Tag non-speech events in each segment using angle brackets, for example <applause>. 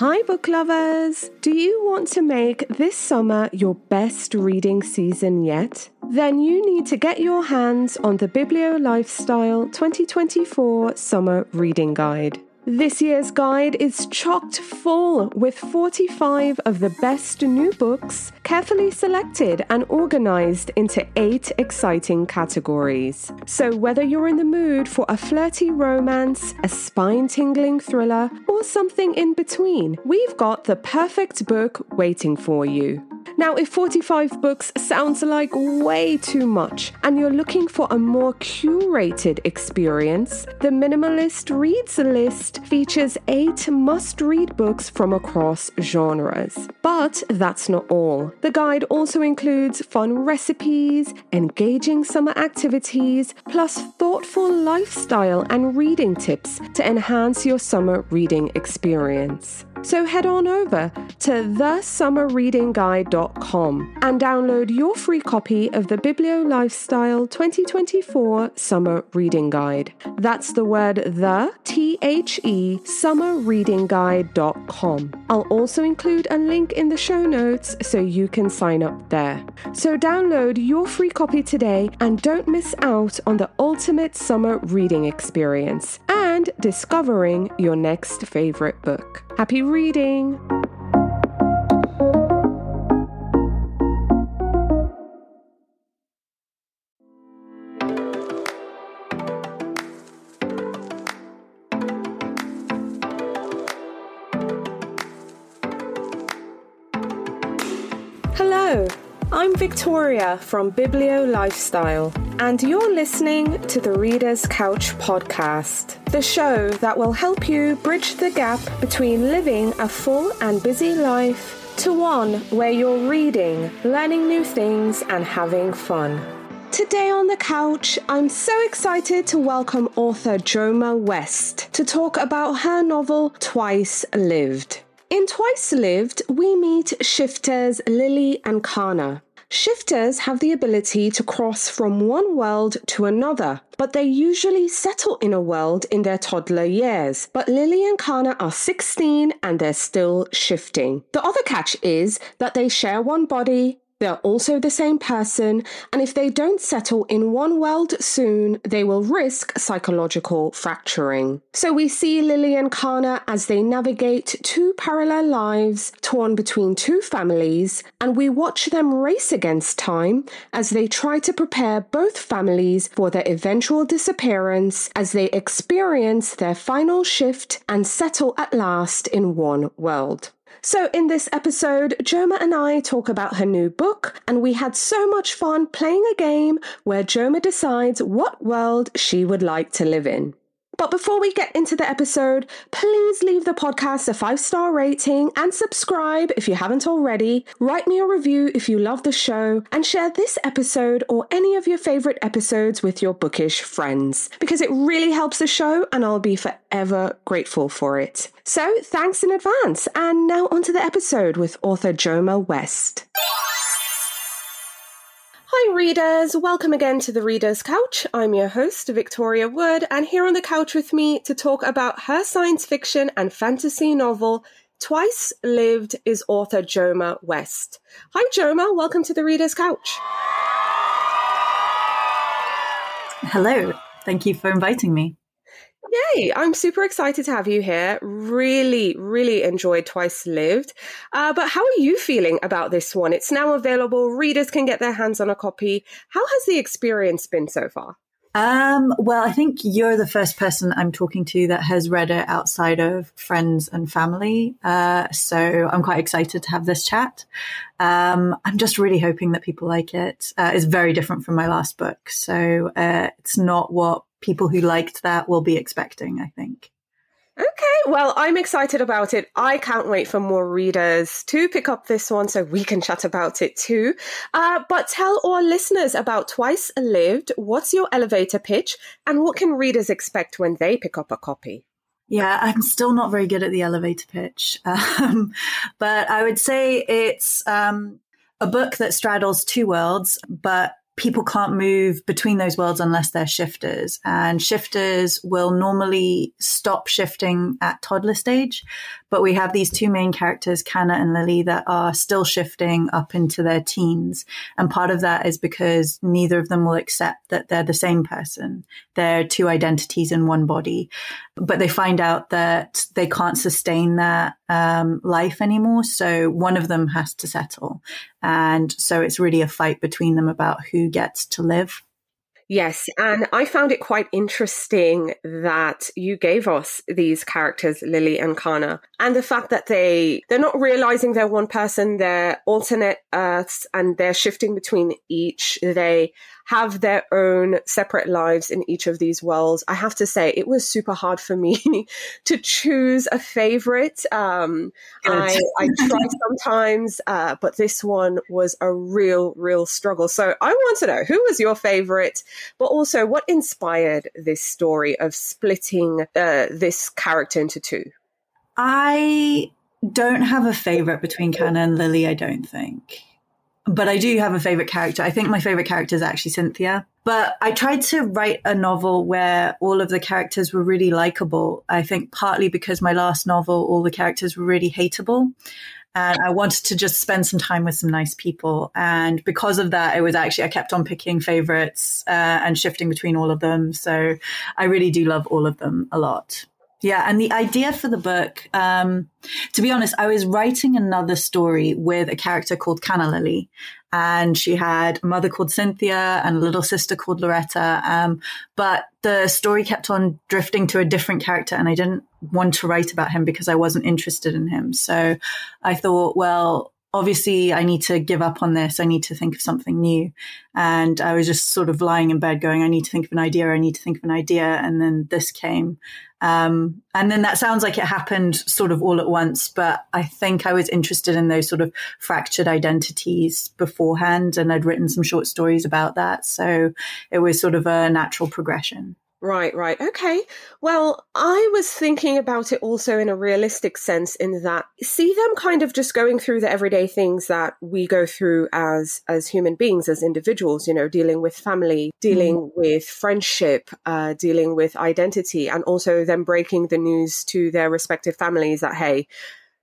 Hi, book lovers! Do you want to make this summer your best reading season yet? Then you need to get your hands on the Biblio Lifestyle 2024 Summer Reading Guide. This year's guide is chocked full with 45 of the best new books, carefully selected and organized into eight exciting categories. So, whether you're in the mood for a flirty romance, a spine tingling thriller, or something in between, we've got the perfect book waiting for you. Now, if 45 books sounds like way too much and you're looking for a more curated experience, the Minimalist Reads list features eight must read books from across genres. But that's not all. The guide also includes fun recipes, engaging summer activities, plus thoughtful lifestyle and reading tips to enhance your summer reading experience. So head on over to thesummerreadingguide.com and download your free copy of the Biblio Lifestyle 2024 Summer Reading Guide. That's the word the, T H E, summerreadingguide.com. I'll also include a link in the show notes so you can sign up there. So download your free copy today and don't miss out on the ultimate summer reading experience and discovering your next favorite book. Happy reading! I'm Victoria from Biblio Lifestyle, and you're listening to the Reader's Couch podcast, the show that will help you bridge the gap between living a full and busy life to one where you're reading, learning new things, and having fun. Today on the couch, I'm so excited to welcome author Joma West to talk about her novel Twice Lived. In Twice Lived, we meet shifters Lily and Canna. Shifters have the ability to cross from one world to another, but they usually settle in a world in their toddler years. But Lily and Canna are 16 and they're still shifting. The other catch is that they share one body, they're also the same person, and if they don't settle in one world soon, they will risk psychological fracturing. So we see Lily and Canna as they navigate two parallel lives torn between two families, and we watch them race against time as they try to prepare both families for their eventual disappearance as they experience their final shift and settle at last in one world. So, in this episode, Joma and I talk about her new book, and we had so much fun playing a game where Joma decides what world she would like to live in. But before we get into the episode, please leave the podcast a five star rating and subscribe if you haven't already. Write me a review if you love the show and share this episode or any of your favorite episodes with your bookish friends because it really helps the show and I'll be forever grateful for it. So thanks in advance. And now onto the episode with author Joma West. Hi, readers. Welcome again to the Reader's Couch. I'm your host, Victoria Wood, and here on the couch with me to talk about her science fiction and fantasy novel, Twice Lived, is author Joma West. Hi, Joma. Welcome to the Reader's Couch. Hello. Thank you for inviting me. Yay! I'm super excited to have you here. Really, really enjoyed Twice Lived. Uh, but how are you feeling about this one? It's now available. Readers can get their hands on a copy. How has the experience been so far? Um, well, I think you're the first person I'm talking to that has read it outside of friends and family. Uh, so I'm quite excited to have this chat. Um, I'm just really hoping that people like it. Uh, it's very different from my last book. So uh, it's not what people who liked that will be expecting, I think. Okay, well, I'm excited about it. I can't wait for more readers to pick up this one so we can chat about it too. Uh, but tell our listeners about Twice Lived. What's your elevator pitch and what can readers expect when they pick up a copy? Yeah, I'm still not very good at the elevator pitch. <laughs> Um, but I would say it's um, a book that straddles two worlds, but people can't move between those worlds unless they're shifters. And shifters will normally stop shifting at toddler stage. But we have these two main characters, Canna and Lily, that are still shifting up into their teens. And part of that is because neither of them will accept that they're the same person. They're two identities in one body. But they find out that they can't sustain that um, life anymore. So one of them has to settle. And so it's really a fight between them about who gets to live. Yes, and I found it quite interesting that you gave us these characters, Lily and Canna, and the fact that they they're not realizing they're one person, they're alternate Earths, and they're shifting between each. They have their own separate lives in each of these worlds. I have to say, it was super hard for me <laughs> to choose a favorite. Um, I, I try <laughs> sometimes, uh, but this one was a real, real struggle. So I want to know who was your favorite, but also what inspired this story of splitting uh, this character into two? I don't have a favorite between Canna and Lily, I don't think but I do have a favorite character. I think my favorite character is actually Cynthia. But I tried to write a novel where all of the characters were really likable. I think partly because my last novel, all the characters were really hateable. And I wanted to just spend some time with some nice people. And because of that, it was actually, I kept on picking favorites uh, and shifting between all of them. So I really do love all of them a lot. Yeah, and the idea for the book, um, to be honest, I was writing another story with a character called Canna Lily, and she had a mother called Cynthia and a little sister called Loretta. Um, but the story kept on drifting to a different character, and I didn't want to write about him because I wasn't interested in him. So I thought, well, obviously I need to give up on this. I need to think of something new. And I was just sort of lying in bed going, I need to think of an idea. I need to think of an idea. And then this came. Um, and then that sounds like it happened sort of all at once, but I think I was interested in those sort of fractured identities beforehand. And I'd written some short stories about that. So it was sort of a natural progression. Right, right. Okay. Well, I was thinking about it also in a realistic sense in that see them kind of just going through the everyday things that we go through as as human beings, as individuals, you know, dealing with family, dealing mm. with friendship, uh, dealing with identity, and also them breaking the news to their respective families that hey,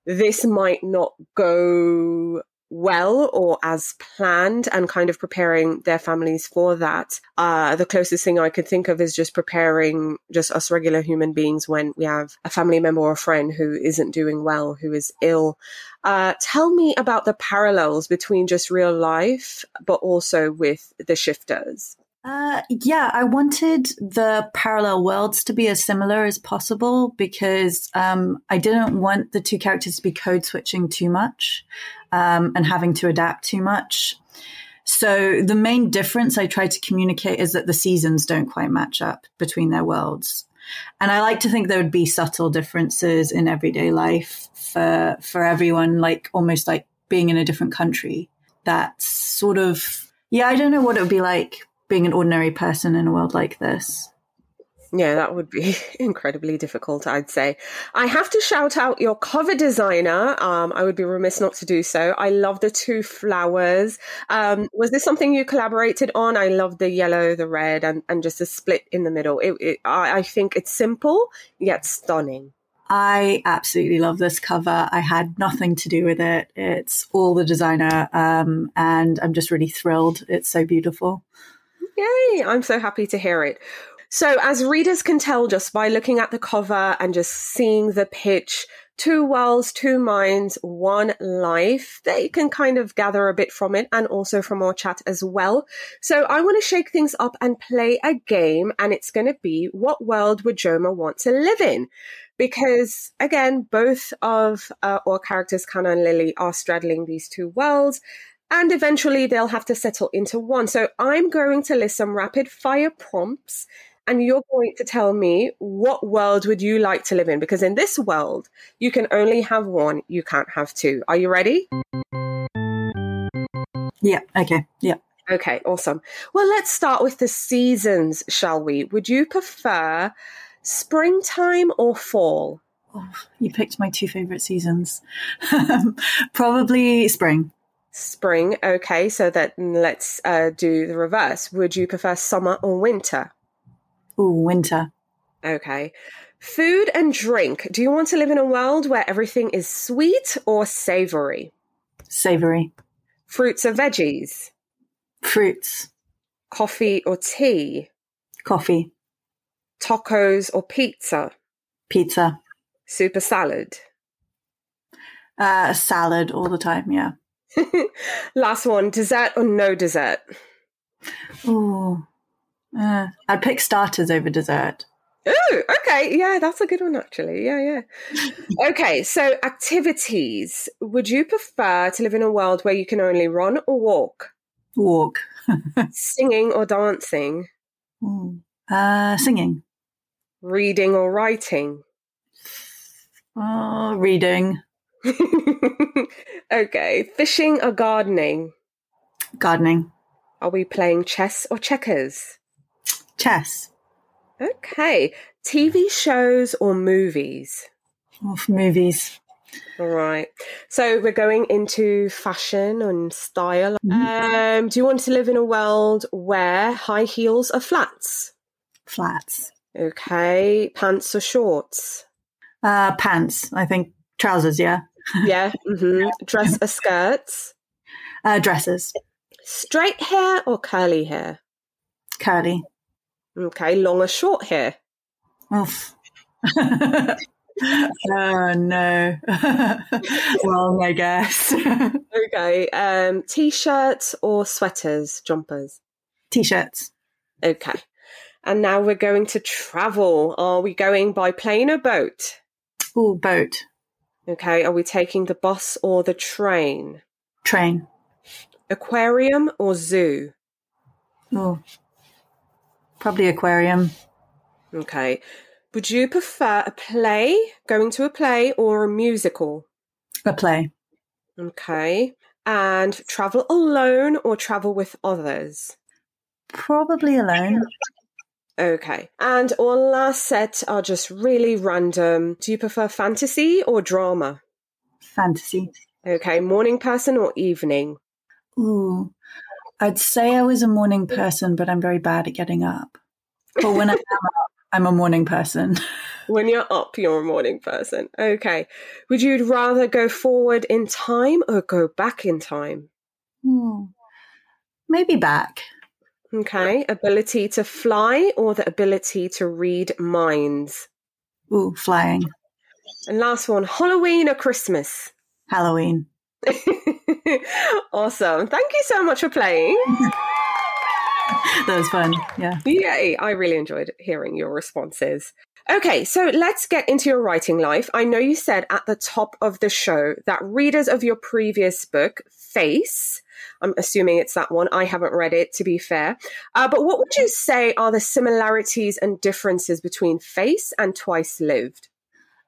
this might not go well or as planned and kind of preparing their families for that. Uh, the closest thing I could think of is just preparing just us regular human beings when we have a family member or a friend who isn't doing well, who is ill. Uh, tell me about the parallels between just real life, but also with the shifters. Uh, yeah, I wanted the parallel worlds to be as similar as possible because um, I didn't want the two characters to be code switching too much um, and having to adapt too much. So the main difference I try to communicate is that the seasons don't quite match up between their worlds. And I like to think there would be subtle differences in everyday life for for everyone, like almost like being in a different country. That's sort of yeah, I don't know what it would be like being an ordinary person in a world like this. Yeah, that would be <laughs> incredibly difficult, I'd say. I have to shout out your cover designer. Um, I would be remiss not to do so. I love the two flowers. Um, was this something you collaborated on? I love the yellow, the red, and, and just a split in the middle. It, it, I, I think it's simple yet stunning. I absolutely love this cover. I had nothing to do with it. It's all the designer, um, and I'm just really thrilled. It's so beautiful. Yay! I'm so happy to hear it. So, as readers can tell just by looking at the cover and just seeing the pitch, two worlds, two minds, one life, they can kind of gather a bit from it and also from our chat as well. So, I want to shake things up and play a game, and it's going to be what world would Joma want to live in? Because again, both of uh, our characters, Canna and Lily, are straddling these two worlds and eventually they'll have to settle into one. So I'm going to list some rapid fire prompts and you're going to tell me what world would you like to live in because in this world you can only have one, you can't have two. Are you ready? Yeah, okay. Yeah. Okay, awesome. Well, let's start with the seasons, shall we? Would you prefer springtime or fall? Oh, you picked my two favorite seasons. <laughs> Probably spring. Spring. Okay, so that let's uh, do the reverse. Would you prefer summer or winter? Ooh, winter. Okay. Food and drink. Do you want to live in a world where everything is sweet or savory? Savory. Fruits or veggies? Fruits. Coffee or tea? Coffee. Tacos or pizza? Pizza. Super salad? Uh, salad all the time, yeah. <laughs> Last one, dessert or no dessert? Ooh. Uh, I'd pick starters over dessert. Oh, okay. Yeah, that's a good one, actually. Yeah, yeah. <laughs> okay, so activities. Would you prefer to live in a world where you can only run or walk? Walk. <laughs> Singing or dancing? Uh, singing. Reading or writing? Oh, reading. <laughs> okay. Fishing or gardening? Gardening. Are we playing chess or checkers? Chess. Okay. TV shows or movies? Off movies. All right. So we're going into fashion and style. Mhm. Um, do you want to live in a world where high heels are flats? Flats. Okay. Pants or shorts? Uh, pants. I think trousers. Yeah. Yeah. hmm Dress or skirts? Uh, dresses. Straight hair or curly hair? Curly. Okay. Long or short hair? Oof. <laughs> oh no. <laughs> Wrong, I guess. <laughs> Okay. Um, t-shirts or sweaters, jumpers? T-shirts. Okay. And now we're going to travel. Are we going by plane or boat? Ooh, boat. Okay. Are we taking the bus or the train? Train. Aquarium or zoo? Ooh. Probably aquarium. Okay. Would you prefer a play, going to a play, or a musical? A play. Okay. And travel alone or travel with others? Probably alone. Okay. And our last set are just really random. Do you prefer fantasy or drama? Fantasy. Okay. Morning person or evening? Ooh. I'd say I was a morning person, but I'm very bad at getting up. But when I am up, I'm a morning person. <laughs> When you're up, you're a morning person. Okay. Would you rather go forward in time or go back in time? Ooh. Maybe back. Okay. Ability to fly or the ability to read minds? Ooh, flying. And last one, Halloween or Christmas? Halloween. <laughs> awesome. Thank you so much for playing. <laughs> <laughs> That was fun. Yeah. Yay. I really enjoyed hearing your responses. Okay, so let's get into your writing life. I know you said at the top of the show that readers of your previous book, Face, I'm assuming it's that one. I haven't read it, to be fair. Uh, but what would you say are the similarities and differences between Face and Twice Lived?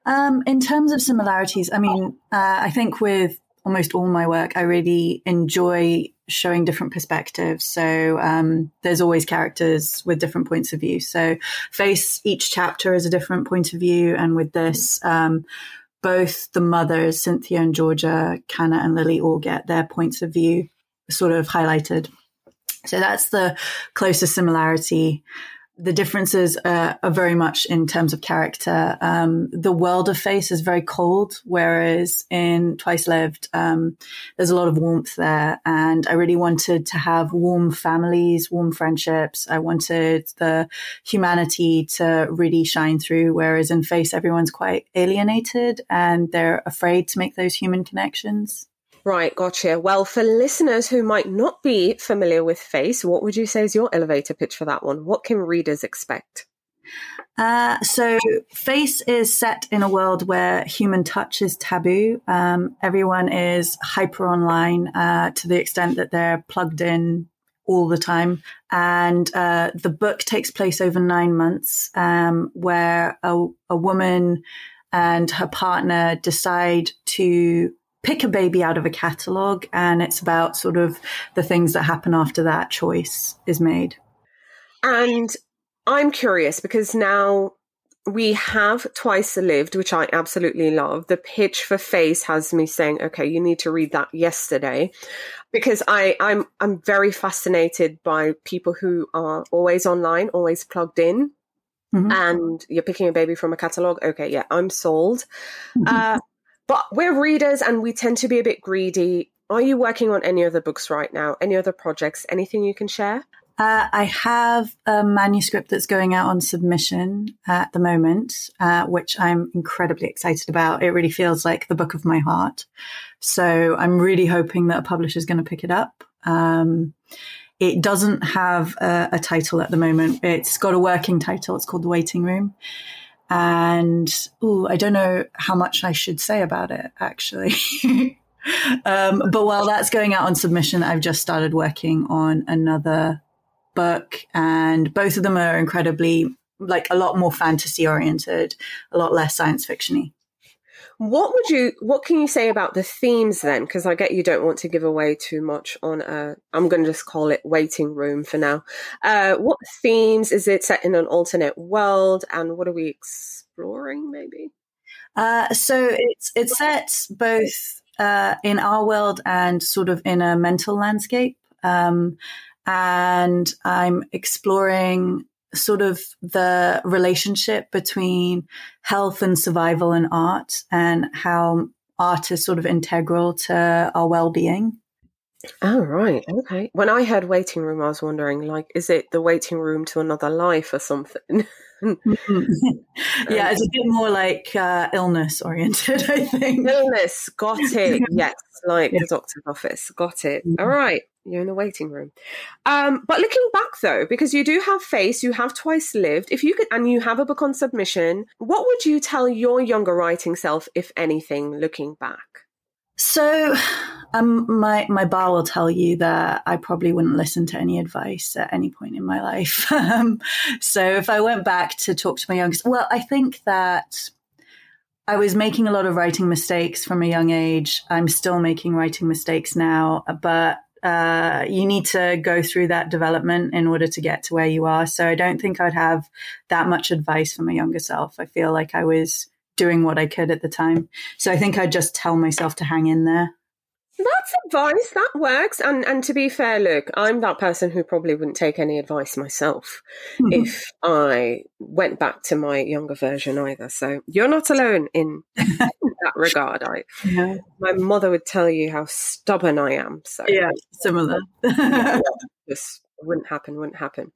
Um, in terms of similarities, I mean, uh, I think with almost all my work, I really enjoy showing different perspectives. So um, there's always characters with different points of view. So face each chapter is a different point of view, and with this, um, both the mothers, Cynthia and Georgia, Canna and Lily, all get their points of view sort of highlighted. So that's the closest similarity. The differences uh, are very much in terms of character. Um, the world of Face is very cold, whereas in Twice Lived, um, there's a lot of warmth there. And I really wanted to have warm families, warm friendships. I wanted the humanity to really shine through, whereas in Face, everyone's quite alienated and they're afraid to make those human connections. Right, gotcha. Well, for listeners who might not be familiar with Face, what would you say is your elevator pitch for that one? What can readers expect? Uh, so, Face is set in a world where human touch is taboo. Um, everyone is hyper online uh, to the extent that they're plugged in all the time. And uh, the book takes place over nine months, um, where a, a woman and her partner decide to pick a baby out of a catalogue. And it's about sort of the things that happen after that choice is made. And I'm curious because now we have twice lived, which I absolutely love. The pitch for Face has me saying, "Okay, you need to read that yesterday," because I I'm I'm very fascinated by people who are always online, always plugged in, mm-hmm. and you're picking a baby from a catalog. Okay, yeah, I'm sold. Mm-hmm. Uh, but we're readers, and we tend to be a bit greedy. Are you working on any other books right now? Any other projects? Anything you can share? Uh, I have a manuscript that's going out on submission at the moment, uh, which I'm incredibly excited about. It really feels like the book of my heart. So I'm really hoping that a publisher is going to pick it up. Um, it doesn't have a, a, title at the moment. It's got a working title. It's called The Waiting Room. And ooh, I don't know how much I should say about it, actually. <laughs> um, but while that's going out on submission, I've just started working on another book, and both of them are incredibly like a lot more fantasy oriented, a lot less science fictiony. What would you? What can you say about the themes then? Because I get you don't want to give away too much on. Uh, I'm going to just call it waiting room for now. Uh, what themes is it set in an alternate world, and what are we exploring? Maybe. Uh, so it's it's set both uh, in our world and sort of in a mental landscape. Um, and I'm exploring sort of the relationship between health and survival and art and how art is sort of integral to our well-being. Oh right, okay. When I heard waiting room, I was wondering, like, is it the waiting room to another life or something? mm-hmm. <laughs> yeah, it's a bit more like uh, illness oriented, <laughs> I think. Illness, got it. <laughs> yes, like yeah. the doctor's office, got it. Mm-hmm. All right, you're in the waiting room. Um, but looking back though, because you do have face, you have twice lived. If you could, and you have a book on submission, what would you tell your younger writing self, if anything, looking back? So, um, my my bar will tell you that I probably wouldn't listen to any advice at any point in my life. <laughs> um, so, if I went back to talk to my youngest, well, I think that I was making a lot of writing mistakes from a young age. I'm still making writing mistakes now, but uh, you need to go through that development in order to get to where you are. So I don't think I'd have that much advice for my younger self. I feel like I was doing what I could at the time. So I think I'd just tell myself to hang in there. That's advice. That works. And and to be fair, look, I'm that person who probably wouldn't take any advice myself mm-hmm. if I went back to my younger version either. So you're not alone in <laughs> that regard. I yeah. my mother would tell you how stubborn I am. So yeah, similar. <laughs> yeah, just wouldn't happen. Wouldn't happen.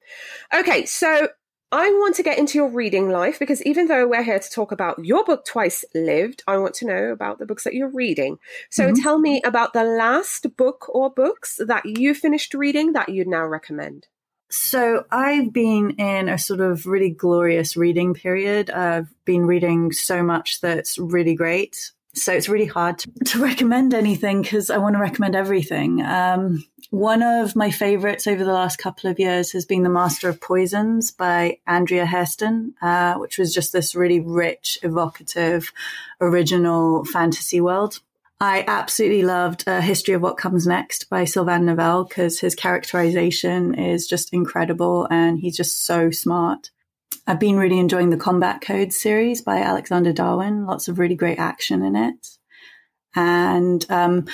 Okay, so I want to get into your reading life because even though we're here to talk about your book, Twice Lived, I want to know about the books that you're reading. So mm-hmm. tell me about the last book or books that you finished reading that you'd now recommend. So I've been in a sort of really glorious reading period. I've been reading so much that's really great. So it's really hard to, <laughs> to recommend anything because I want to recommend everything. Um, one of my favorites over the last couple of years has been The Master of Poisons by Andrea Hairston, uh, which was just this really rich, evocative, original fantasy world. I absolutely loved A History of What Comes Next by Sylvain Neuvel because his characterization is just incredible and he's just so smart. I've been really enjoying the Combat Code series by Alexander Darwin. Lots of really great action in it. And um,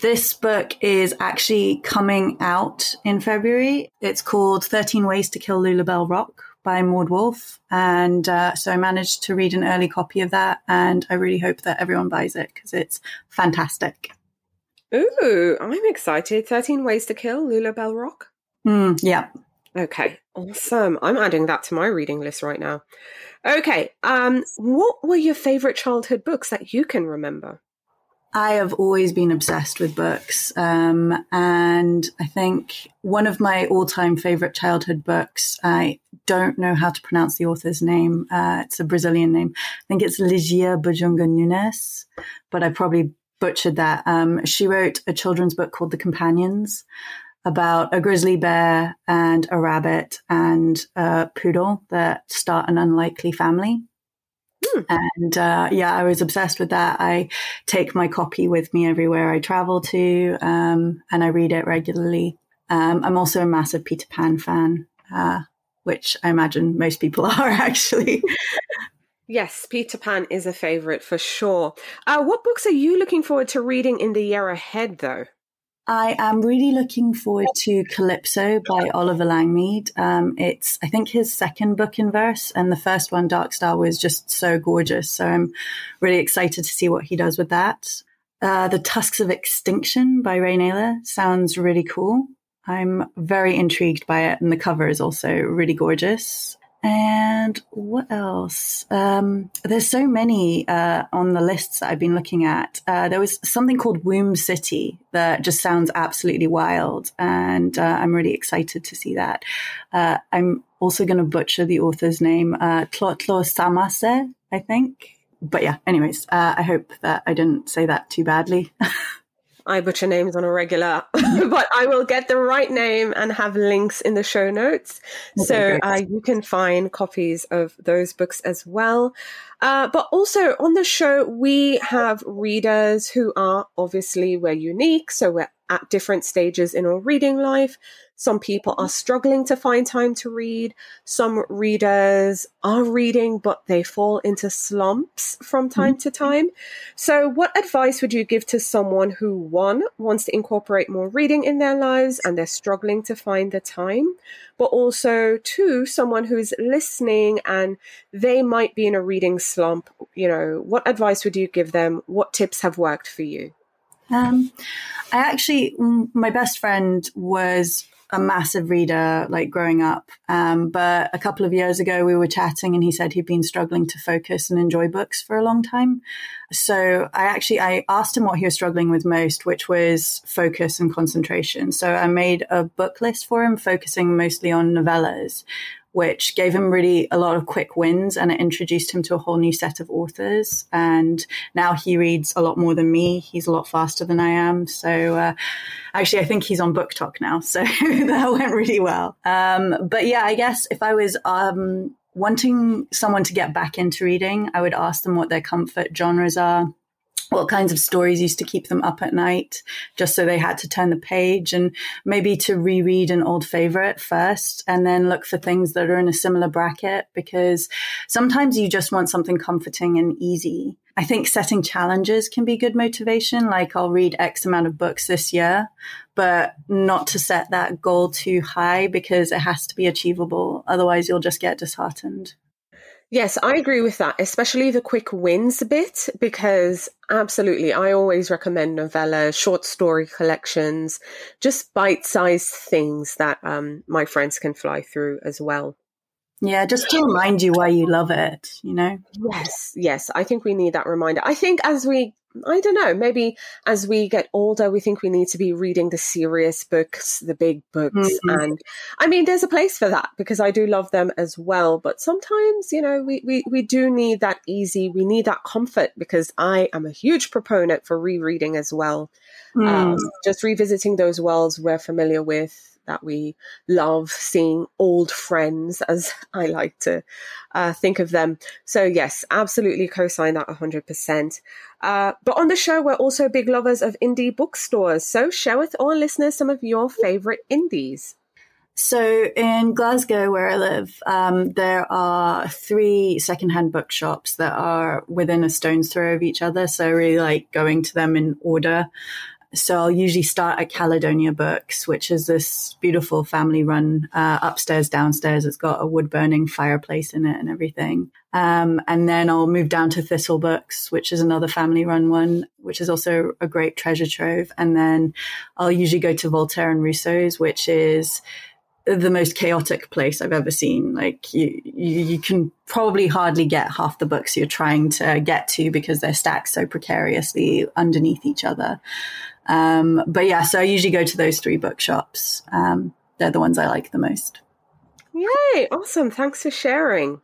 this book is actually coming out in February. It's called 13 Ways to Kill Lulabelle Rock by Maud Woolf. And uh, so I managed to read an early copy of that. And I really hope that everyone buys it because it's fantastic. Ooh, I'm excited. 13 Ways to Kill Lulabelle Rock? Mm, yeah. Okay, awesome. I'm adding that to my reading list right now. Okay, um, what were your favorite childhood books that you can remember? I have always been obsessed with books. Um, and I think one of my all time favorite childhood books, I don't know how to pronounce the author's name. Uh, it's a Brazilian name. I think it's Lygia Bojunga Nunes, but I probably butchered that. Um, she wrote a children's book called The Companions about a grizzly bear and a rabbit and a poodle that start an unlikely family. Hmm. And uh, yeah, I was obsessed with that. I take my copy with me everywhere I travel to, um, and I read it regularly. Um, I'm also a massive Peter Pan fan, uh, which I imagine most people <laughs> are actually. Yes, Peter Pan is a favorite for sure. Uh, what books are you looking forward to reading in the year ahead, though? I am really looking forward to Calypso by Oliver Langmead. Um, it's, I think, his second book in verse, and the first one, Dark Star, was just so gorgeous. So I'm really excited to see what he does with that. Uh, the Tusks of Extinction by Ray Nayler sounds really cool. I'm very intrigued by it, and the cover is also really gorgeous. And what else? Um, there's so many uh, on the lists that I've been looking at. Uh, there was something called Womb City that just sounds absolutely wild, and uh, I'm really excited to see that. Uh, I'm also going to butcher the author's name, uh, Tlotlo Tsamaase, I think. But yeah, anyways, uh, I hope that I didn't say that too badly. <laughs> I butcher names on a regular, <laughs> but I will get the right name and have links in the show notes. Okay, so uh, you can find copies of those books as well. Uh, but also on the show, we have readers who are obviously we're unique. So we're at different stages in our reading life. Some people are struggling to find time to read. Some readers are reading, but they fall into slumps from mm-hmm. time to time. So, what advice would you give to someone who, one, wants to incorporate more reading in their lives and they're struggling to find the time? But also, two, someone who's listening and they might be in a reading slump. You know, what advice would you give them? What tips have worked for you? Um, I actually, my best friend was a massive reader like growing up. Um, but a couple of years ago, we were chatting and he said he'd been struggling to focus and enjoy books for a long time. So I actually, I asked him what he was struggling with most, which was focus and concentration. So I made a book list for him, focusing mostly on novellas, which gave him really a lot of quick wins and it introduced him to a whole new set of authors. And now he reads a lot more than me. He's a lot faster than I am. So, uh, actually, I think he's on BookTok now. So <laughs> that went really well. Um, but yeah, I guess if I was, um, wanting someone to get back into reading, I would ask them what their comfort genres are what kinds of stories used to keep them up at night just so they had to turn the page and maybe to reread an old favorite first and then look for things that are in a similar bracket because sometimes you just want something comforting and easy. I think setting challenges can be good motivation. Like I'll read X amount of books this year, but not to set that goal too high because it has to be achievable. Otherwise you'll just get disheartened. Yes, I agree with that, especially the quick wins bit, because absolutely, I always recommend novella, short story collections, just bite sized things that um, my friends can fly through as well. Yeah, just to remind you why you love it, you know? Yes, yes. I think we need that reminder. I think as we I don't know, maybe as we get older, we think we need to be reading the serious books, the big books. Mm-hmm. And I mean, there's a place for that because I do love them as well. But sometimes, you know, we, we, we do need that easy, we need that comfort because I am a huge proponent for rereading as well. Mm. Um, just revisiting those worlds we're familiar with that we love seeing old friends, <laughs> as I like to uh, think of them. So, yes, absolutely co sign that 100%. Uh, but on the show, we're also big lovers of indie bookstores. So, share with our listeners some of your favorite indies. So in Glasgow, where I live, um, there are three secondhand bookshops that are within a stone's throw of each other. So I really like going to them in order. So I'll usually start at Caledonia Books, which is this beautiful family run uh, upstairs, downstairs. It's got a wood burning fireplace in it and everything. Um, and then I'll move down to Thistle Books, which is another family run one, which is also a great treasure trove. And then I'll usually go to Voltaire and Rousseau's, which is the most chaotic place I've ever seen. Like you, you, you, can probably hardly get half the books you're trying to get to because they're stacked so precariously underneath each other. Um, but yeah, so I usually go to those three bookshops. Um, they're the ones I like the most. Yay! Awesome. Thanks for sharing.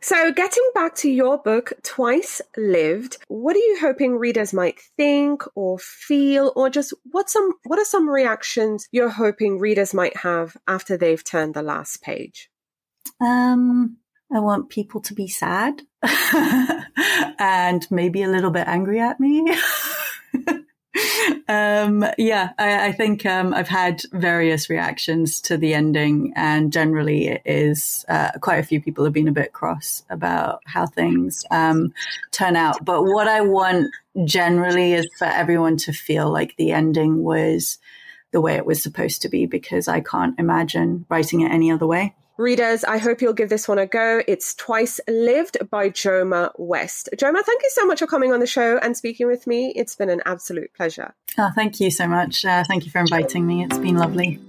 So, getting back to your book, Twice Lived, what are you hoping readers might think or feel, or just what some what are some reactions you're hoping readers might have after they've turned the last page? Um, I want people to be sad <laughs> and maybe a little bit angry at me. <laughs> um, yeah, I, I think um, I've had various reactions to the ending, and generally, it is uh, quite a few people have been a bit cross about how things um, turn out. But what I want generally is for everyone to feel like the ending was the way it was supposed to be, because I can't imagine writing it any other way. Readers, I hope you'll give this one a go. It's Twice Lived by Joma West. Joma, thank you so much for coming on the show and speaking with me. It's been an absolute pleasure. Oh, thank you so much. Uh, thank you for inviting me. It's been lovely.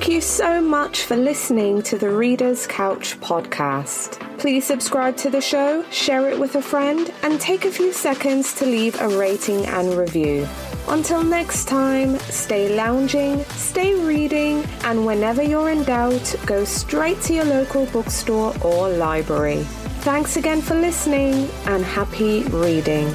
Thank you so much for listening to the Reader's Couch podcast. Please subscribe to the show, share it with a friend, and take a few seconds to leave a rating and review. Until next time, stay lounging, stay reading, and whenever you're in doubt, go straight to your local bookstore or library. Thanks again for listening and happy reading.